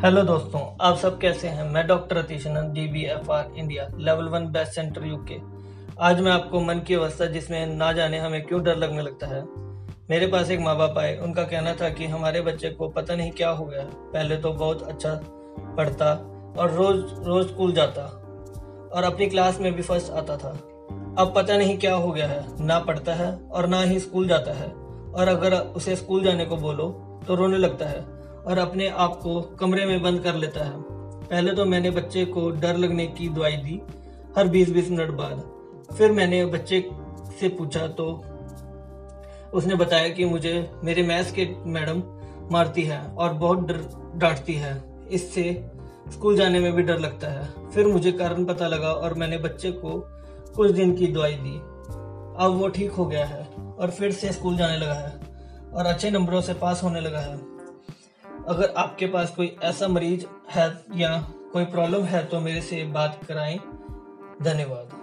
Hello दोस्तों, आप सब कैसे हैं? मैं doctor Atishanand D B F R India level one best centre UK आज मैं आपको मन की अवस्था जिसमें ना जाने हमें क्यों डर लगने लगता है? मेरे पास एक माँ बाप आए। उनका कहना था कि हमारे बच्चे को पता नहीं क्या हो गया। पहले तो बहुत अच्छा पढ़ता और रोज रोज स्कूल जाता और अपनी क्लास में भी फ़र्स्ट आता था। अब पता नहीं क्या हो गया है। ना पढ़ता है और ना ही स्कूल जाता है। और अगर उसे स्कूल जाने को बोलो तो रोने लगता है। और अपने आप को कमरे में बंद कर लेता है। पहले तो मैंने बच्चे को डर लगने की दवाई दी, हर 20-20 मिनट बाद। फिर मैंने बच्चे से पूछा तो उसने बताया कि मुझे मेरे मैथ्स के मैडम मारती है और बहुत डर डांटती है। इससे स्कूल जाने में भी डर लगता है। फिर मुझे कारण पता लगा और मैंने बच्चे को कुछ दिन की दवाई दी। अब वो ठीक हो गया है और फिर से स्कूल जाने लगा है और अच्छे नंबरों से पास होने लगा है। अगर आपके पास कोई ऐसा मरीज़ है या कोई प्रॉब्लम है तो मेरे से बात कराएँ। धन्यवाद।